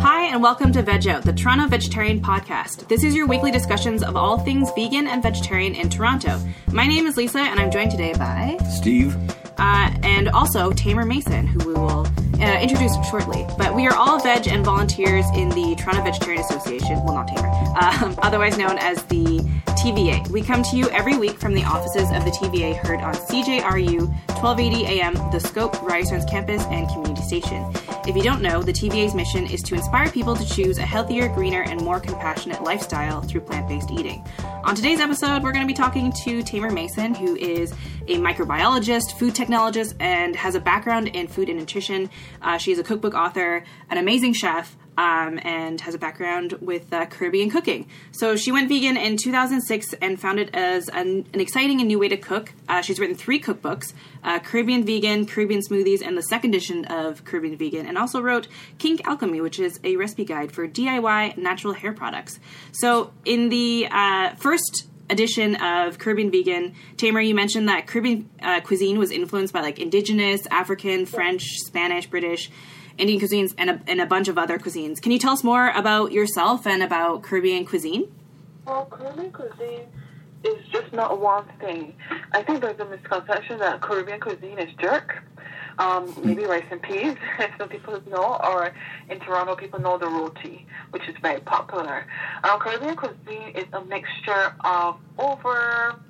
Hi, and welcome to Veg Out, the Toronto Vegetarian Podcast. This is your weekly discussions of all things vegan and vegetarian in Toronto. My name is Lisa, and I'm joined today by Steve. uh, and also Taymer Mason, who we will uh, introduce shortly. But we are all veg and volunteers in the Toronto Vegetarian Association. Well, not Taymer, um, otherwise known as the TVA. We come to you every week from the offices of the TVA, heard on CJRU 1280 AM, The Scope, Ryerson's campus, and community station. If you don't know, the TVA's mission is to inspire people to choose a healthier, greener, and more compassionate lifestyle through plant based eating. On today's episode, we're going to be talking to Taymer Mason, who is a microbiologist, food technologist, and has a background in food and nutrition. Uh, she is a cookbook author, an amazing chef, um, and has a background with uh, Caribbean cooking. So she went vegan in 2006 and found it as an, an exciting and new way to cook. Uh, she's written three cookbooks uh, Caribbean Vegan, Caribbean Smoothies, and the second edition of Caribbean Vegan, and also wrote Kink Alchemy, which is a recipe guide for DIY natural hair products. So in the uh, first edition of Caribbean Vegan, Tamer, you mentioned that Caribbean uh, cuisine was influenced by like indigenous, African, French, Spanish, British, Indian cuisines, and a, and a bunch of other cuisines. Can you tell us more about yourself and about Caribbean cuisine? Well, Caribbean cuisine is just not one thing. I think there's a misconception that Caribbean cuisine is jerk. Um, maybe rice and peas, as some people know, or in Toronto, people know the roti, which is very popular. Um, Caribbean cuisine is a mixture of over,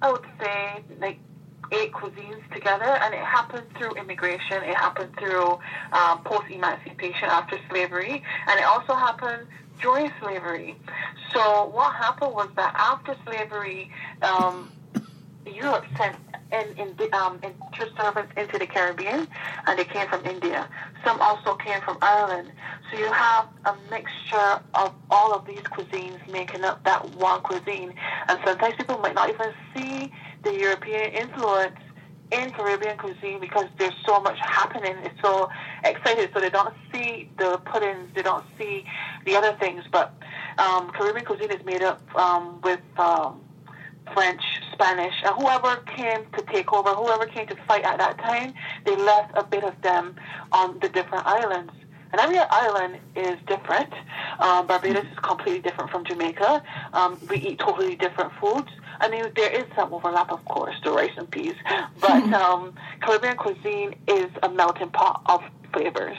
I would say, like eight cuisines together, and it happened through immigration. It happened through um, post-emancipation after slavery, and it also happened during slavery. So what happened was that after slavery, um, Europe sent in, in um, servants into the Caribbean, and they came from India. Some also came from Ireland. So you have a mixture of all of these cuisines making up that one cuisine. And sometimes people might not even see the European influence in Caribbean cuisine because there's so much happening. It's so excited, so they don't see the puddings, they don't see the other things. But um, Caribbean cuisine is made up um, with um, French, Spanish, and whoever came to take over, whoever came to fight at that time, they left a bit of them on the different islands. And every island is different. Um, Barbados is completely different from Jamaica. Um, we eat totally different foods. I mean, there is some overlap, of course, the rice and peas, but um, Caribbean cuisine is a melting pot of flavors.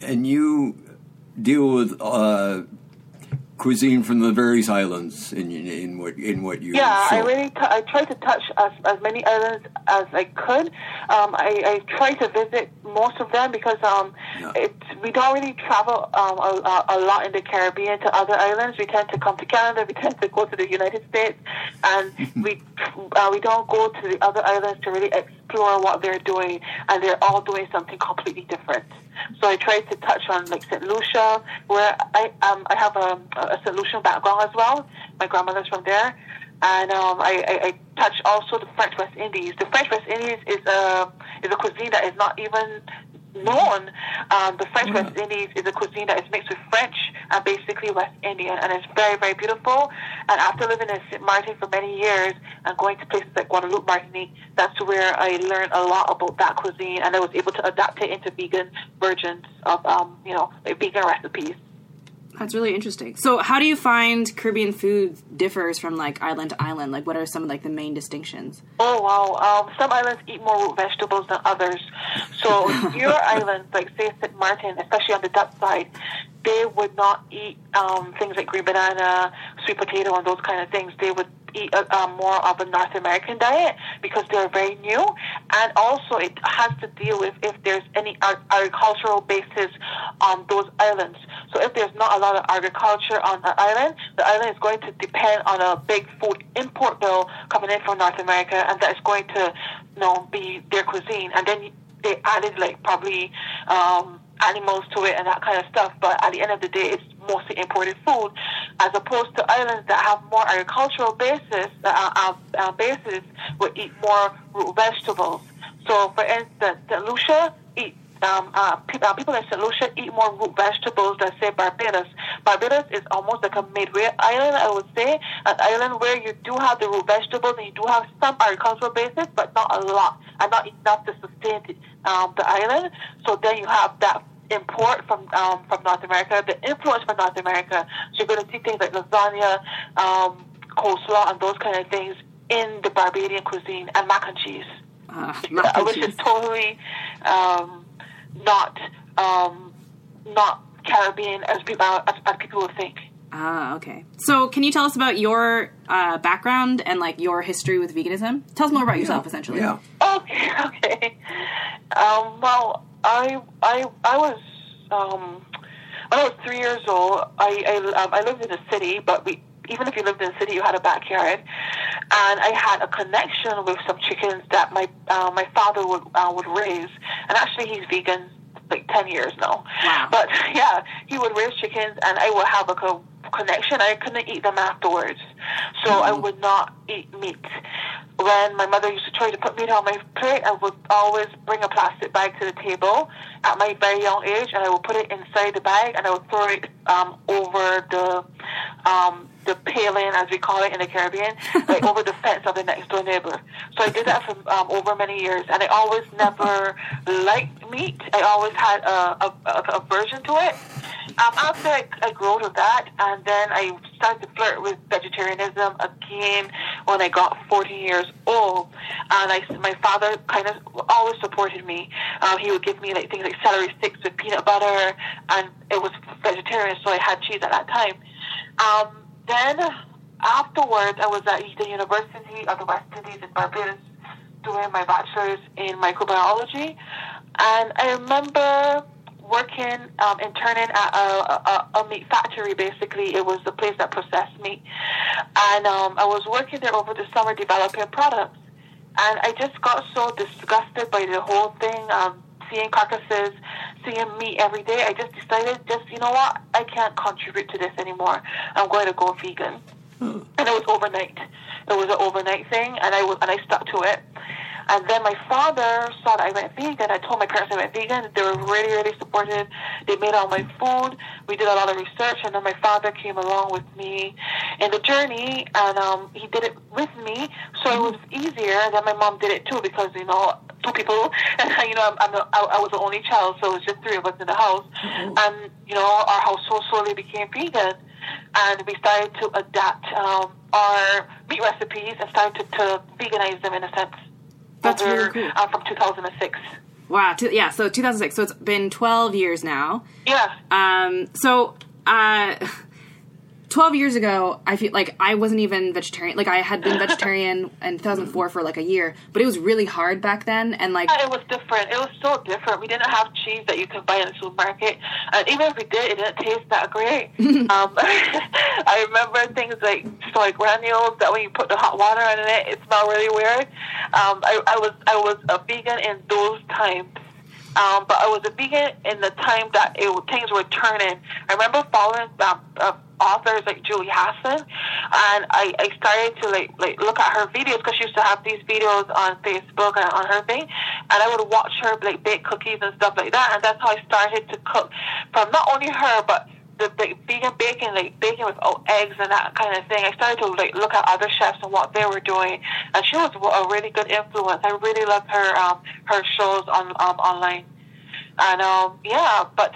And you deal with uh, cuisine from the various islands in in what in what you Yeah, I really t- I try to touch as, as many islands as I could. Um, I, I try to visit most of them because um, Yeah. it, we don't really travel um, a, a, a lot in the Caribbean to other islands. We tend to come to Canada. We tend to go to the United States, and we uh, we don't go to the other islands to really explore what they're doing, and they're all doing something completely different. So I try to touch on like St. Lucia, where I um, I have a, a St. Background as well. My grandmother's from there, and um, I, I, I touch also the French West Indies. The French West Indies is a is a cuisine that is not even known. Um, the French West Indies is a cuisine that is mixed with French and basically West Indian, and it's very very beautiful. And after living in St. Martin for many years and going to places like Guadeloupe, Martinique, that's where I learned a lot about that cuisine, and I was able to adapt it into vegan versions of um, you know like vegan recipes. That's really interesting. So, how do you find Caribbean food differs from like island to island? Like, what are some of like the main distinctions? Oh wow! Um, some islands eat more root vegetables than others. So your islands, like say St. Martin, especially on the Dutch side, they would not eat um, things like green banana, sweet potato, and those kind of things. They would eat uh, um, more of a North American diet because they're very new, and also it has to deal with if there's any agricultural basis on those islands. So if there's not a lot of agriculture on an island, the island is going to depend on a big food import bill coming in from North America, and that is going to, you know, be their cuisine. And then they added like probably um, animals to it and that kind of stuff. But at the end of the day, it's mostly imported food, as opposed to islands that have more agricultural basis, uh, uh, basis would eat more root vegetables. So, for instance, St. Lucia eat um, uh, pe- uh, people in St. Lucia eat more root vegetables than say Barbados. Barbados is almost like a midway island, I would say, an island where you do have the root vegetables and you do have some agricultural basis, but not a lot, and not enough to sustain the, um, the island. So then you have that import from um, from North America, the influence from North America. So you're going to see things like lasagna, um, coleslaw, and those kind of things in the Barbadian cuisine, and mac and cheese, Uh, mac and which cheese. is totally um, not um, not Caribbean as people as, as people would think. Ah, okay. So, can you tell us about your uh, background and like your history with veganism? Tell us more about yourself, essentially. Yeah. Okay, okay. Um, well, I I I was um, when I was three years old. I I, um, I lived in the city, but we even if you lived in the city, you had a backyard, and I had a connection with some chickens that my uh, my father would uh, would raise. And actually, he's vegan like ten years now. Wow. But yeah, he would raise chickens, and I would have like a connection. I couldn't eat them afterwards, so I would not eat meat. When my mother used to try to put meat on my plate, I would always bring a plastic bag to the table at my very young age, and I would put it inside the bag, and I would throw it um, over the um, the paling, as we call it in the Caribbean, like over the fence of the next door neighbor. So I did that for um, over many years, and I always never liked meat. I always had a, a, a aversion to it. Um, after I, I grew out of that, and then I started to flirt with vegetarianism again when I got 14 years old. And I, my father kind of always supported me. Um, he would give me like things like celery sticks with peanut butter, and it was vegetarian, so I had cheese at that time. Um, then afterwards, I was at the University of the West Indies in Barbados doing my bachelor's in microbiology, and I remember working um, interning at a, a, a meat factory. Basically, it was the place that processed meat, and um, I was working there over the summer developing products. And I just got so disgusted by the whole thing, um, seeing carcasses, seeing meat every day. I just decided, just you know what, I can't contribute to this anymore. I'm going to go vegan. And it was overnight. It was an overnight thing, and I was and I stuck to it. And then my father saw that I went vegan. I told my parents I went vegan. They were really, really supportive. They made all my food. We did a lot of research, and then my father came along with me in the journey, and um, he did it with me. So it was easier. Then my mom did it too because you know two people, and you know I'm, I'm the, I, I was the only child, so it was just three of us in the house. And you know our household slowly became vegan, and we started to adapt um, our meat recipes and started to, to veganize them in a sense. That's over, really cool. uh, from 2006. Wow. T- yeah. So 2006. So it's been 12 years now. Yeah. Um. So, uh, 12 years ago, I feel like I wasn't even vegetarian. Like I had been vegetarian in 2004 for like a year, but it was really hard back then. And like, It was different. It was so different. We didn't have cheese that you could buy in the supermarket, and even if we did, it didn't taste that great. um, I remember things like soy granules that when you put the hot water in it, it smelled really weird. Um, I, I was I was a vegan in those times. Um, but I was a vegan in the time that it, things were turning. I remember following um, uh, authors like Julie Hasson, and I, I started to like like look at her videos because she used to have these videos on Facebook and on her thing, and I would watch her like bake cookies and stuff like that, and that's how I started to cook from not only her but the, vegan baking, like baking without eggs and that kind of thing. I started to like look at other chefs and what they were doing, and she was a really good influence. I really loved her um, her shows on um, online, and um, yeah, but.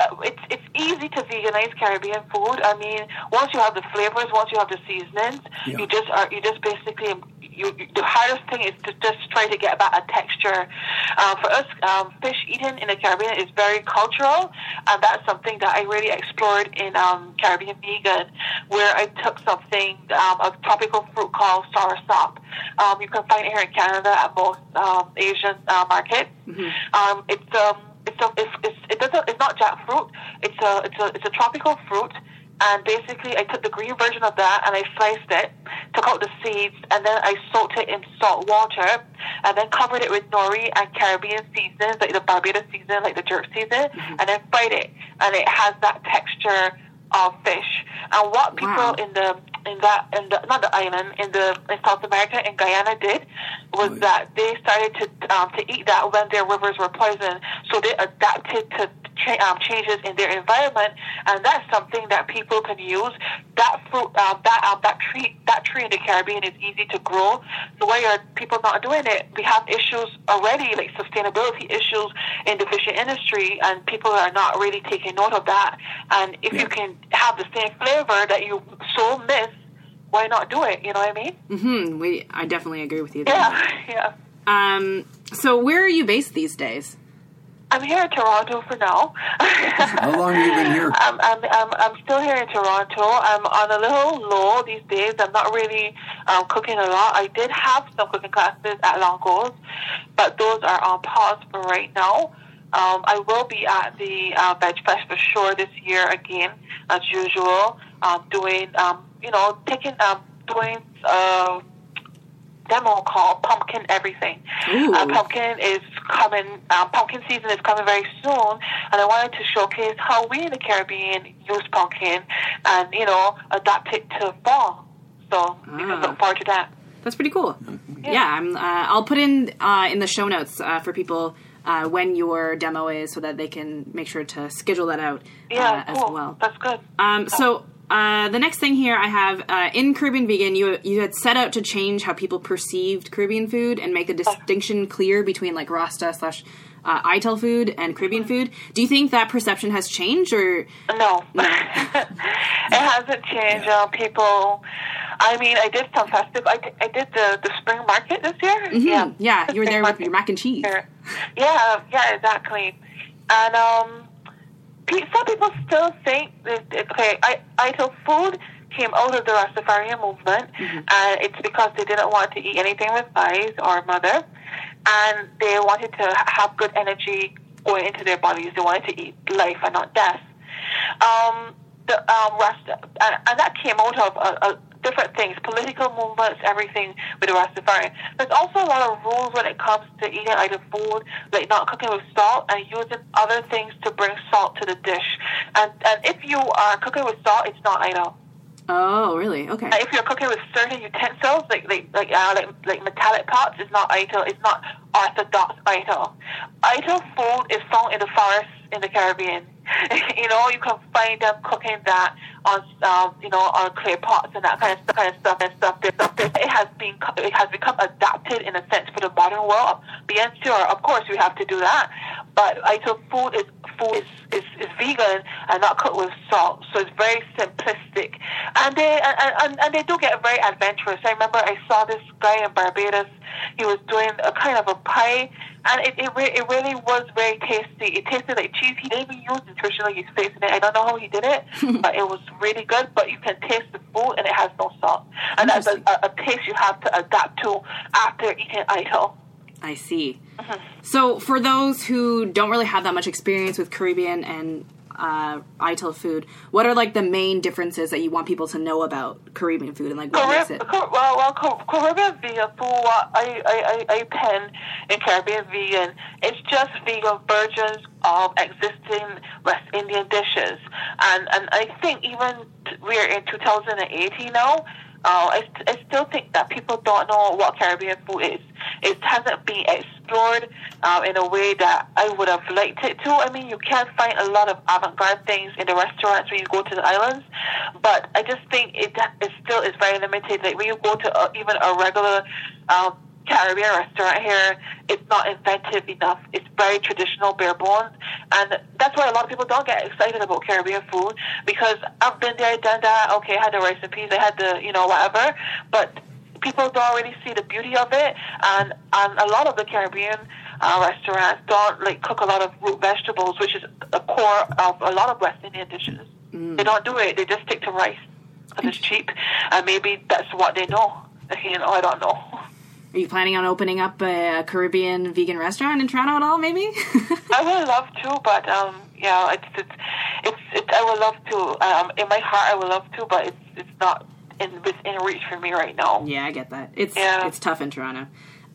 Uh, it's it's easy to veganize Caribbean food. I mean, once you have the flavors, once you have the seasonings, Yeah. you just are you just basically you, the hardest thing is to just try to get back a texture. Uh, for us, um, fish eating in the Caribbean is very cultural, and that's something that I really explored in um, Caribbean vegan, where I took something um, a tropical fruit called soursop. Um, you can find it here in Canada at most um, Asian uh, markets. Um, it's um, it's a, it's, it's it doesn't it's not jackfruit. It's a it's a it's a tropical fruit. And basically, I took the green version of that and I sliced it, took out the seeds, and then I soaked it in salt water, and then covered it with nori and Caribbean seasons, like the Barbados season, like the jerk season, and then fried it. And it has that texture of fish. And what people Wow. in the in that in the not the island in the in South America in Guyana did was Right. that they started to um, to eat that when their rivers were poisoned. So they adapted to cha- um, changes in their environment, and that's something that people can use. That fruit, um, that um, that tree, that tree in the Caribbean is easy to grow. So why are people not doing it? We have issues already, like sustainability issues in the fishing industry, and people are not really taking note of that. And if Yeah. you can have the same flavor that you so miss, why not do it? You know what I mean? Hmm. We, I definitely agree with you. There. Yeah, yeah. Um. So where are you based these days? I'm here in Toronto for now. How long have you been here? I'm, I'm, I'm, I'm still here in Toronto. I'm on a little low these days. I'm not really um, cooking a lot. I did have some cooking classes at Longo's, but those are on pause for right now. Um, I will be at the uh, Veg Fest for sure this year again, as usual. Um, doing, um, you know, taking, um, doing. Uh, demo called Pumpkin Everything. Uh, pumpkin is coming, um, pumpkin season is coming very soon, and I wanted to showcase how we in the Caribbean use pumpkin and, you know, adapt it to fall. So you can Ah. look forward to that. That's pretty cool. Yeah, I'm. Uh, I'll put in uh, in the show notes uh, for people uh, when your demo is, so that they can make sure to schedule that out Yeah, uh, cool. as well. That's good. Um, so uh, the next thing here I have uh, in Caribbean Vegan, you you had set out to change how people perceived Caribbean food and make a distinction clear between like Rasta slash uh, Ital food and Caribbean food. Do you think that perception has changed, or No, it hasn't changed. Uh, people, I mean, I did some festival. I did, I did the, the spring market this year. Yeah, Hmm, yeah, The you were there with your mac and cheese? Yeah, yeah, exactly. And um, some people still think that okay, I, Ital food came out of the Rastafarian movement, and it's because they didn't want to eat anything with eyes or mother, and they wanted to have good energy going into their bodies. They wanted to eat life and not death. Um, the um, Rasta, and, and that came out of a, uh, different things, political movements, everything with the Rastafarian. There's also a lot of rules when it comes to eating Ital food, like not cooking with salt and using other things to bring salt to the dish. And and if you are cooking with salt, it's not Ital. Oh, really? Okay. And if you're cooking with certain utensils, like like like uh, like, like metallic pots, it's not Ital. It's not orthodox Ital. Ital food is found in the forests in the Caribbean. you know, you can find them cooking that on um, you know on clay pots and that kind of stuff, kind of stuff and stuff. There's stuff that it has been it has become adapted in a sense for the modern world. Bien sure, of course, we have to do that. But I Ital food is food is, is, is vegan and not cooked with salt, so it's very simplistic. And they and, and, and they do get very adventurous. I remember I saw this guy in Barbados. He was doing a kind of a pie, and it it, re- it really was very tasty. It tasted like cheese. He didn't even use nutritional yeast in it. I don't know how he did it, but it was really good. But you can taste the food, and it has no salt. And that's a, a, a taste you have to adapt to after eating Ital. I see. Uh-huh. So, for those who don't really have that much experience with Caribbean and uh, Ital food, what are like the main differences that you want people to know about Caribbean food and like what makes it? Well, well, Car- Caribbean vegan food, I, I, I, I pen in Caribbean vegan, it's just vegan versions of existing West Indian dishes. And, and I think even t- we're in 2018 now, uh, I, I still think that people don't know what Caribbean food is. It hasn't been explored um, in a way that I would have liked it to. I mean, you can find a lot of avant-garde things in the restaurants when you go to the islands, but I just think it, it still is very limited. Like when you go to a, even a regular um, Caribbean restaurant here, it's not inventive enough. It's very traditional, bare bones, and that's why a lot of people don't get excited about Caribbean food because I've been there, done that. Okay, I had the rice and peas, I had the you know whatever, but people don't really see the beauty of it, and and a lot of the Caribbean uh, restaurants don't like cook a lot of root vegetables, which is a core of a lot of West Indian dishes. They don't do it. They just stick to rice because it's cheap, and maybe that's what they know. You know, I don't know. Are you planning on opening up a Caribbean vegan restaurant in Toronto at all? Maybe. I would love to, but um, yeah, it's it's it's, it's I would love to. Um, in my heart, I would love to, but it's it's not in within reach for me right now. yeah, I get that. It's Yeah. it's tough in Toronto.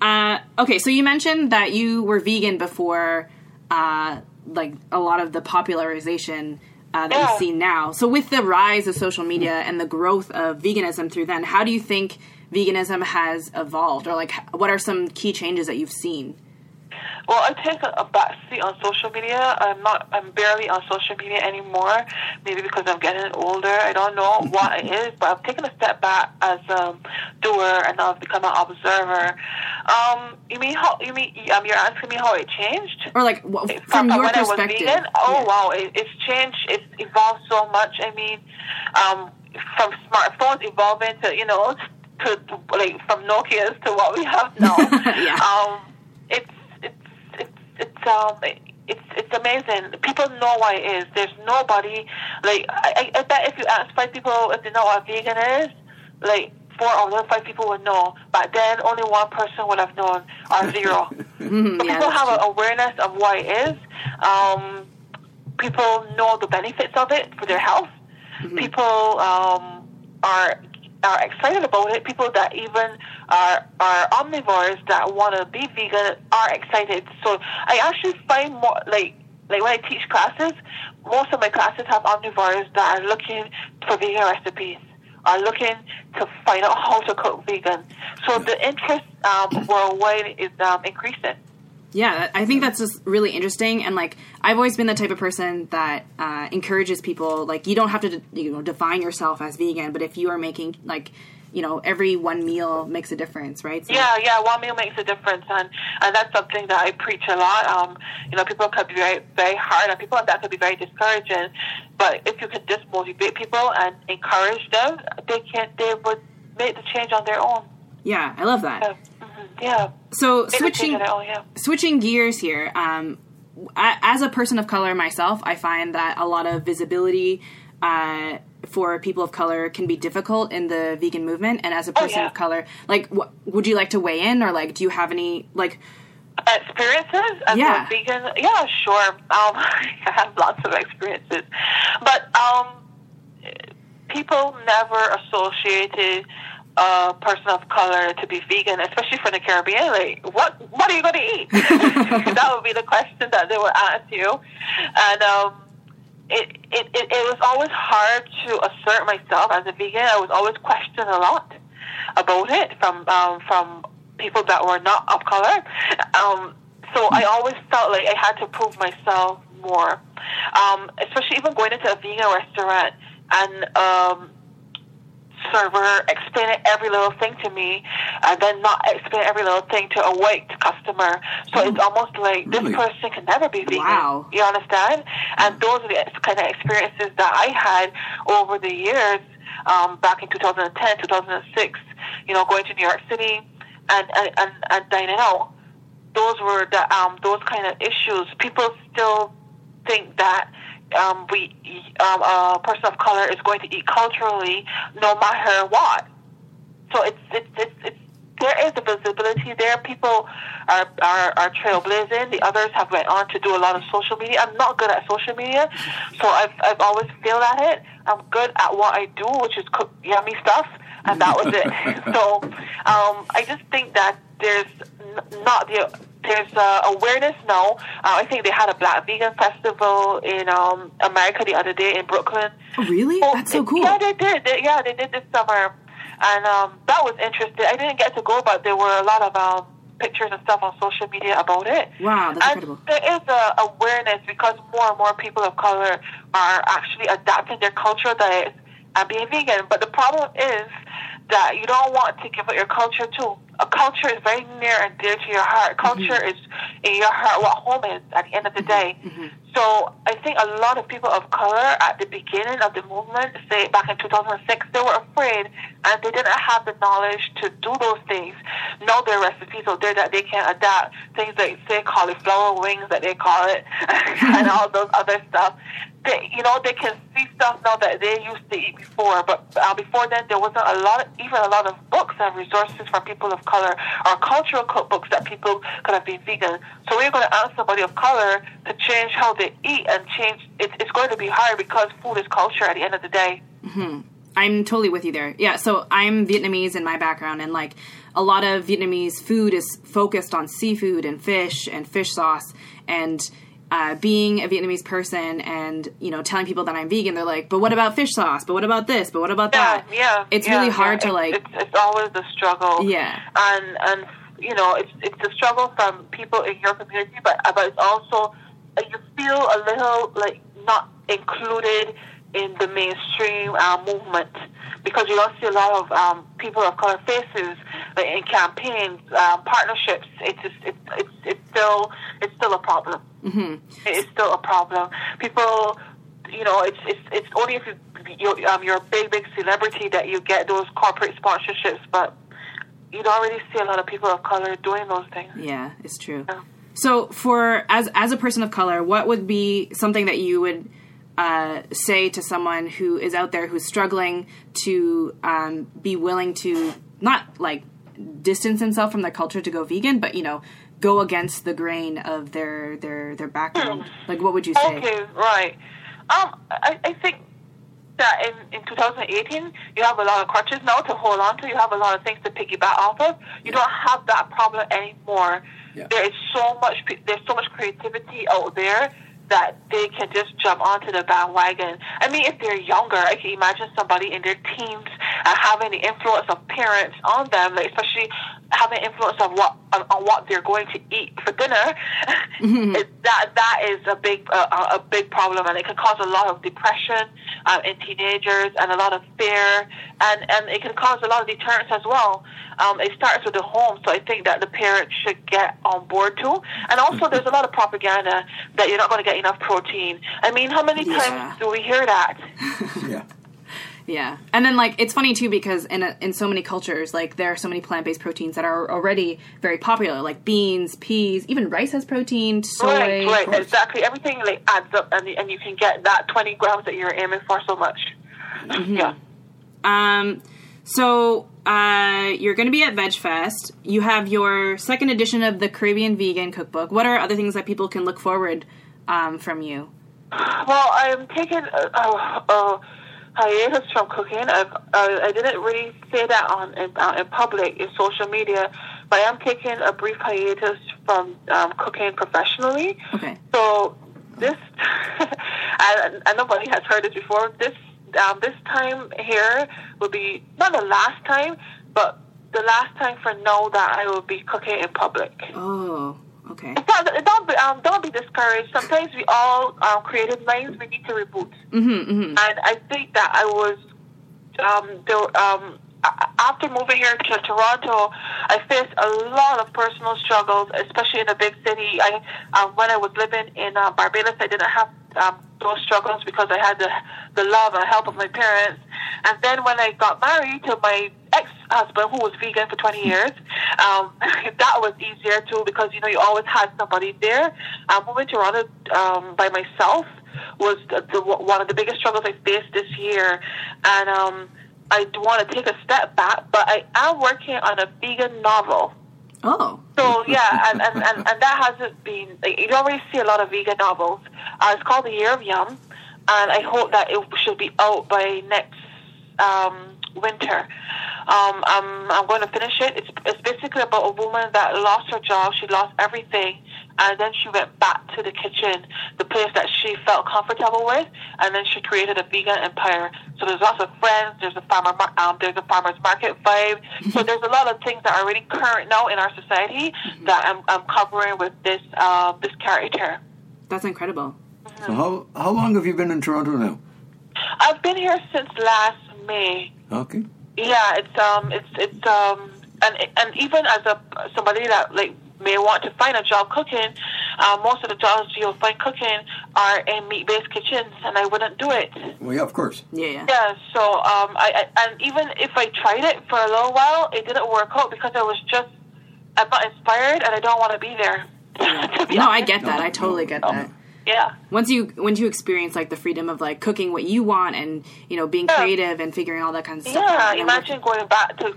Uh, okay, so you mentioned that you were vegan before, uh, like a lot of the popularization uh, that Yeah. we see now. So with the rise of social media and the growth of veganism through then, how do you think veganism has evolved, or like what are some key changes that you've seen? Well, I take a, a back seat on social media. I'm not. I'm barely on social media anymore. Maybe because I'm getting older. I don't know what it is, but I've taken a step back as a doer, and now I've become an observer. Um, you mean how? You mean um, you're asking me how it changed? Or like wh- from From your when I was perspective. vegan? Oh Yeah. wow, it, it's changed. It's evolved so much. I mean, um, from smartphones evolving to you know to like from Nokia's to what we have now. Yeah. Um, it's it's it's it's. It's it's amazing. People know what it is. There's nobody like I, I I bet if you ask five people if they know what a vegan is, like four out of five people would know. But then only one person would have known or zero. So yeah, people have true. an awareness of what it is. Um, people know the benefits of it for their health. Mm-hmm. People um, are are excited about it. People that even are are omnivores that want to be vegan are excited. So I actually find more like like when I teach classes, most of my classes have omnivores that are looking for vegan recipes. Are looking to find out how to cook vegan. So the interest um, worldwide is um, increasing. Yeah, I think that's just really interesting, and like I've always been the type of person that uh, encourages people. Like you don't have to, you know, define yourself as vegan, but if you are making like, you know, every one meal makes a difference, right? So, Yeah, yeah, one meal makes a difference, and and that's something that I preach a lot. Um, you know, people can be very very hard, and people that can be very discouraging. But if you can just motivate people and encourage them, they can they would make the change on their own. yeah, I love that. Yeah, yeah. So switching own, yeah. switching gears here. Um, a- as a person of color myself, I find that a lot of visibility uh, for people of color can be difficult in the vegan movement. And as a person Oh, yeah. of color, like, wh- would you like to weigh in, or like, do you have any like? experiences as Yeah. a vegan yeah sure um i have lots of experiences but um people never associated a person of color to be vegan especially from the caribbean like what what are you going to eat that would be the question that they would ask you and um it, it, it, it was always hard to assert myself as a vegan. I was always questioned a lot about it from um, from people that were not of color. Um, so I always felt like I had to prove myself more, um, especially even going into a vegan restaurant and um, server explaining every little thing to me and then not explain every little thing to a white customer. So it's almost like Really? this person can never be vegan. Wow. You understand? And those are the kind of experiences that I had over the years, um, back in 2010, 2006, you know, going to New York City and, and, and, and dining out. Those were the, um, those kind of issues. People still think that um, we um, a person of color is going to eat culturally no matter what. So it's it's it's, it's there is a visibility there. People are, are are trailblazing. The others have went on to do a lot of social media. I'm not good at social media, so I've I've always failed at it. I'm good at what I do, which is cook yummy stuff, and that was it. so um, I just think that there's n- not the there's uh, awareness now. Uh, I think they had a Black Vegan Festival in um, America the other day in Brooklyn. Oh, really? Oh, That's so cool. Yeah, they did. They, yeah, they did this summer, and um, that was interesting. I didn't get to go, but there were a lot of um, pictures and stuff on social media about it. Wow, that's and incredible. there is a awareness because more and more people of color are actually adapting their cultural diets and being vegan. But the problem is that you don't want to give up your culture too. A culture is very near and dear to your heart. Mm-hmm. Culture is in your heart what home is at the end of the day. Mm-hmm. So I think a lot of people of color at the beginning of the movement, say back in 2006, they were afraid and they didn't have the knowledge to do those things. Know their recipes there that they can adapt. Things like say cauliflower wings that they call it, and all those other stuff. They, you know, they can see stuff now that they used to eat before. But uh, before then, there wasn't a lot, of, even a lot of books and resources for people of color or cultural cookbooks that people could have been vegan. So we're going to ask somebody of color to change how they eat and change. It, it's going to be hard because food is culture at the end of the day. I'm totally with you there. Yeah, so I'm Vietnamese in my background, and like a lot of Vietnamese food is focused on seafood and fish and fish sauce. And uh, being a Vietnamese person and you know telling people that I'm vegan, they're like, "But what about fish sauce? But what about this? But what about Yeah, that?" yeah. It's yeah, really hard yeah. to like. It's, it's always a struggle. Yeah. And and you know, it's it's a struggle from people in your community, but but it's also uh, you feel a little like not included in the mainstream uh, movement because you don't see a lot of um, people of color faces like, in campaigns, um, partnerships. It's just it's it's it's still it's still a problem. Mm-hmm. It's still a problem. People, you know, it's it's it's only if you you're, um, you're a big big celebrity that you get those corporate sponsorships, but you don't really see a lot of people of color doing those things. Yeah, it's true. Yeah. So, for as as a person of color, what would be something that you would uh, say to someone who is out there who's struggling to um, be willing to not like distance himself from their culture to go vegan, but you know, go against the grain of their their their background? Like, what would you say? Okay, right. Um, I, I think that in, in 2018, you have a lot of crutches now to hold on to. You have a lot of things to piggyback off of. You don't have that problem anymore. Yeah. There is so much. There's so much creativity out there that they can just jump onto the bandwagon. I mean, if they're younger, I can imagine somebody in their teens uh, having the influence of parents on them, like especially having influence of what on, on what they're going to eat for dinner. it, that that is a big uh, a big problem, and it can cause a lot of depression um, in teenagers and a lot of fear, and and it can cause a lot of deterrence as well. Um, it starts with the home, so I think that the parents should get on board too. And also, there's a lot of propaganda that you're not going to get enough protein. I mean, how many Yeah. times do we hear that? Yeah. Yeah, and then like it's funny too because in a, in so many cultures, like there are so many plant based proteins that are already very popular, like beans, peas, even rice has protein, soy. right, right, exactly. Everything like adds up, and and you can get that 20 grams that you're aiming for so much. Yeah. Um, so uh, you're going to be at Veg Fest. You have your second edition of the Caribbean Vegan Cookbook. What are other things that people can look forward um, from you? Well, I'm taking a, a, a hiatus from cooking. I've, uh, I didn't really say that on in, in public in social media, but I am taking a brief hiatus from um, cooking professionally. Okay. So this, and, and nobody has heard this before. This um, this time here will be not the last time, but the last time for now that I will be cooking in public. Oh, okay. Don't, don't, be, um, don't be discouraged. Sometimes we all um, creative minds we need to reboot. Mm-hmm, mm-hmm. And I think that I was um, um, after moving here to Toronto, I faced a lot of personal struggles, especially in a big city. I um, when I was living in uh, Barbados, I didn't have um, those struggles because I had the the love and help of my parents. And then when I got married to my ex-husband, who was vegan for 20 years, um, that was easier too because you know you always had somebody there. Um, moving to Toronto um, by myself was the, the, one of the biggest struggles I faced this year, and um, I want to take a step back. But I am working on a vegan novel. Oh, So yeah, and, and, and, and that hasn't been. Like, you don't really see a lot of vegan novels. Uh, it's called The Year of Yum, and I hope that it should be out by next um, winter. Um, I'm, I'm going to finish it. It's, it's basically about a woman that lost her job. She lost everything, and then she went back to the kitchen, the place that she felt comfortable with, and then she created a vegan empire. So there's lots of friends. There's a farmer. Um, there's a farmers market vibe. so there's a lot of things that are really current now in our society that I'm, I'm covering with this uh, this character. that's incredible. So how how long have you been in Toronto now? I've been here since last May. Okay. Yeah, it's um, it's it's um, and and even as a somebody that like may want to find a job cooking, uh, most of the jobs you'll find cooking are in meat-based kitchens, and I wouldn't do it. Well, yeah, of course. Yeah, yeah. Yeah, so um, I, I and even if I tried it for a little while, it didn't work out because I was just I'm not inspired, and I don't want to be there. to be No, I get that. I totally get that. Yeah. Once you once you experience like the freedom of like cooking what you want and you know being Yeah. creative and figuring all that kind of stuff. Yeah, out, imagine going back to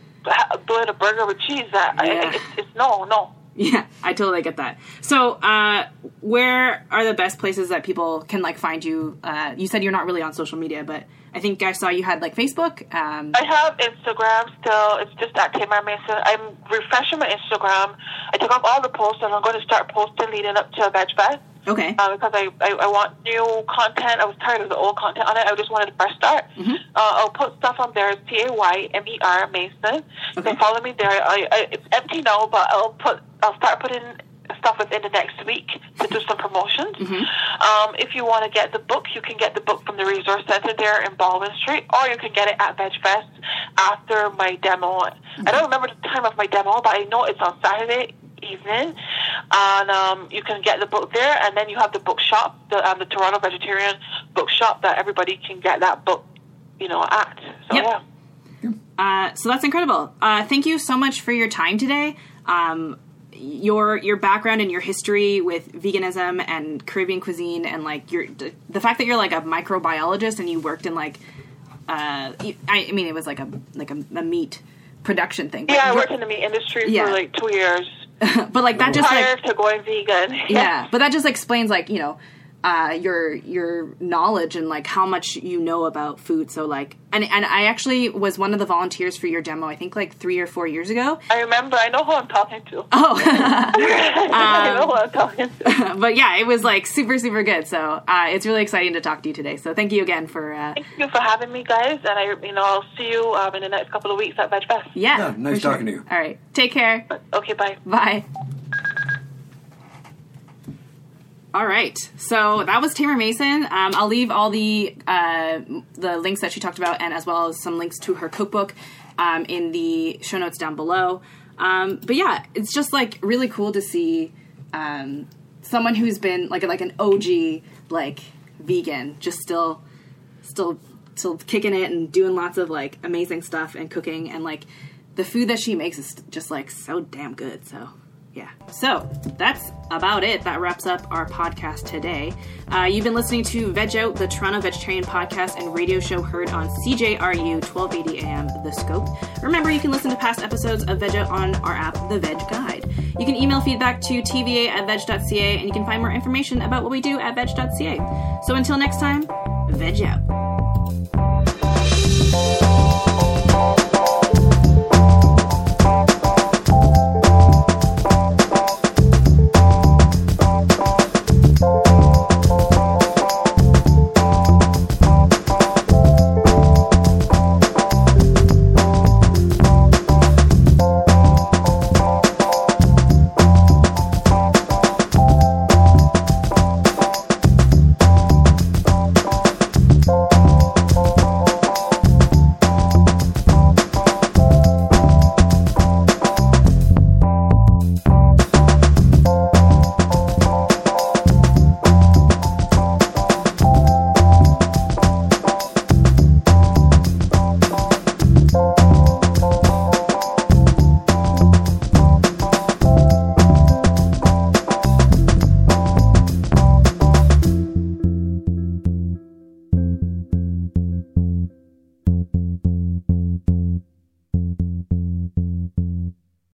doing a burger with cheese. That I- Yeah. it's, it's no, no. Yeah, I totally get that. So, uh, where are the best places that people can like find you? Uh, you said you're not really on social media, but I think I saw you had like Facebook. Um, I have Instagram still. It's just at Taymer Mason. I'm refreshing my Instagram. I took off all the posts, and I'm going to start posting leading up to Veg Fest. Okay. Uh, because I, I, I want new content. I was tired of the old content on it. I just wanted a fresh start. Mm-hmm. Uh, I'll put stuff on there. T A Y M E R Mason. Okay. can follow me there. I, I, it's empty now, but I'll put. I'll start putting stuff within the next week to do some promotions. Um, if you want to get the book, you can get the book from the Resource Center there in Baldwin Street, or you can get it at VegFest after my demo. I don't remember the time of my demo, but I know it's on Saturday evening, and um, you can get the book there. And then you have the bookshop, the um, the Toronto Vegetarian Bookshop, that everybody can get that book, you know, at. So Yep. yeah. Uh, so that's incredible. Uh, thank you so much for your time today. Um, your your background and your history with veganism and Caribbean cuisine and like your the fact that you're like a microbiologist and you worked in like uh, I, I mean it was like a like a, a meat production thing. Yeah, I worked in the meat industry Yeah. for like two years but like that just prior like to going vegan. yeah, but that just explains like you know uh, your your knowledge and like how much you know about food. So like, and and I actually was one of the volunteers for your demo. I think like three or four years ago. I remember. I know who I'm talking to. Oh, I know who I'm talking to. but yeah, it was like super super good. So uh, it's really exciting to talk to you today. So thank you again for uh, Thank you for having me, guys. And I, you know, I'll see you um, in the next couple of weeks at Veg Fest. yeah. Yeah, nice for sure. talking to you. All right, take care. Okay, bye. Bye. All right, so that was Taymer Mason. Um, I'll leave all the uh, the links that she talked about, and as well as some links to her cookbook um, in the show notes down below. Um, but yeah, it's just like really cool to see um, someone who's been like like an OG like vegan, just still still still kicking it and doing lots of like amazing stuff and cooking and like the food that she makes is just like so damn good so yeah. So that's about it. That wraps up our podcast today. Uh, you've been listening to veg out the toronto vegetarian podcast and radio show heard on cjru 1280 am the scope. Remember you can listen to past episodes of veg out on our app the veg guide. You can email feedback to tva at veg.ca and you can find more information about what we do at veg.ca so until next time veg out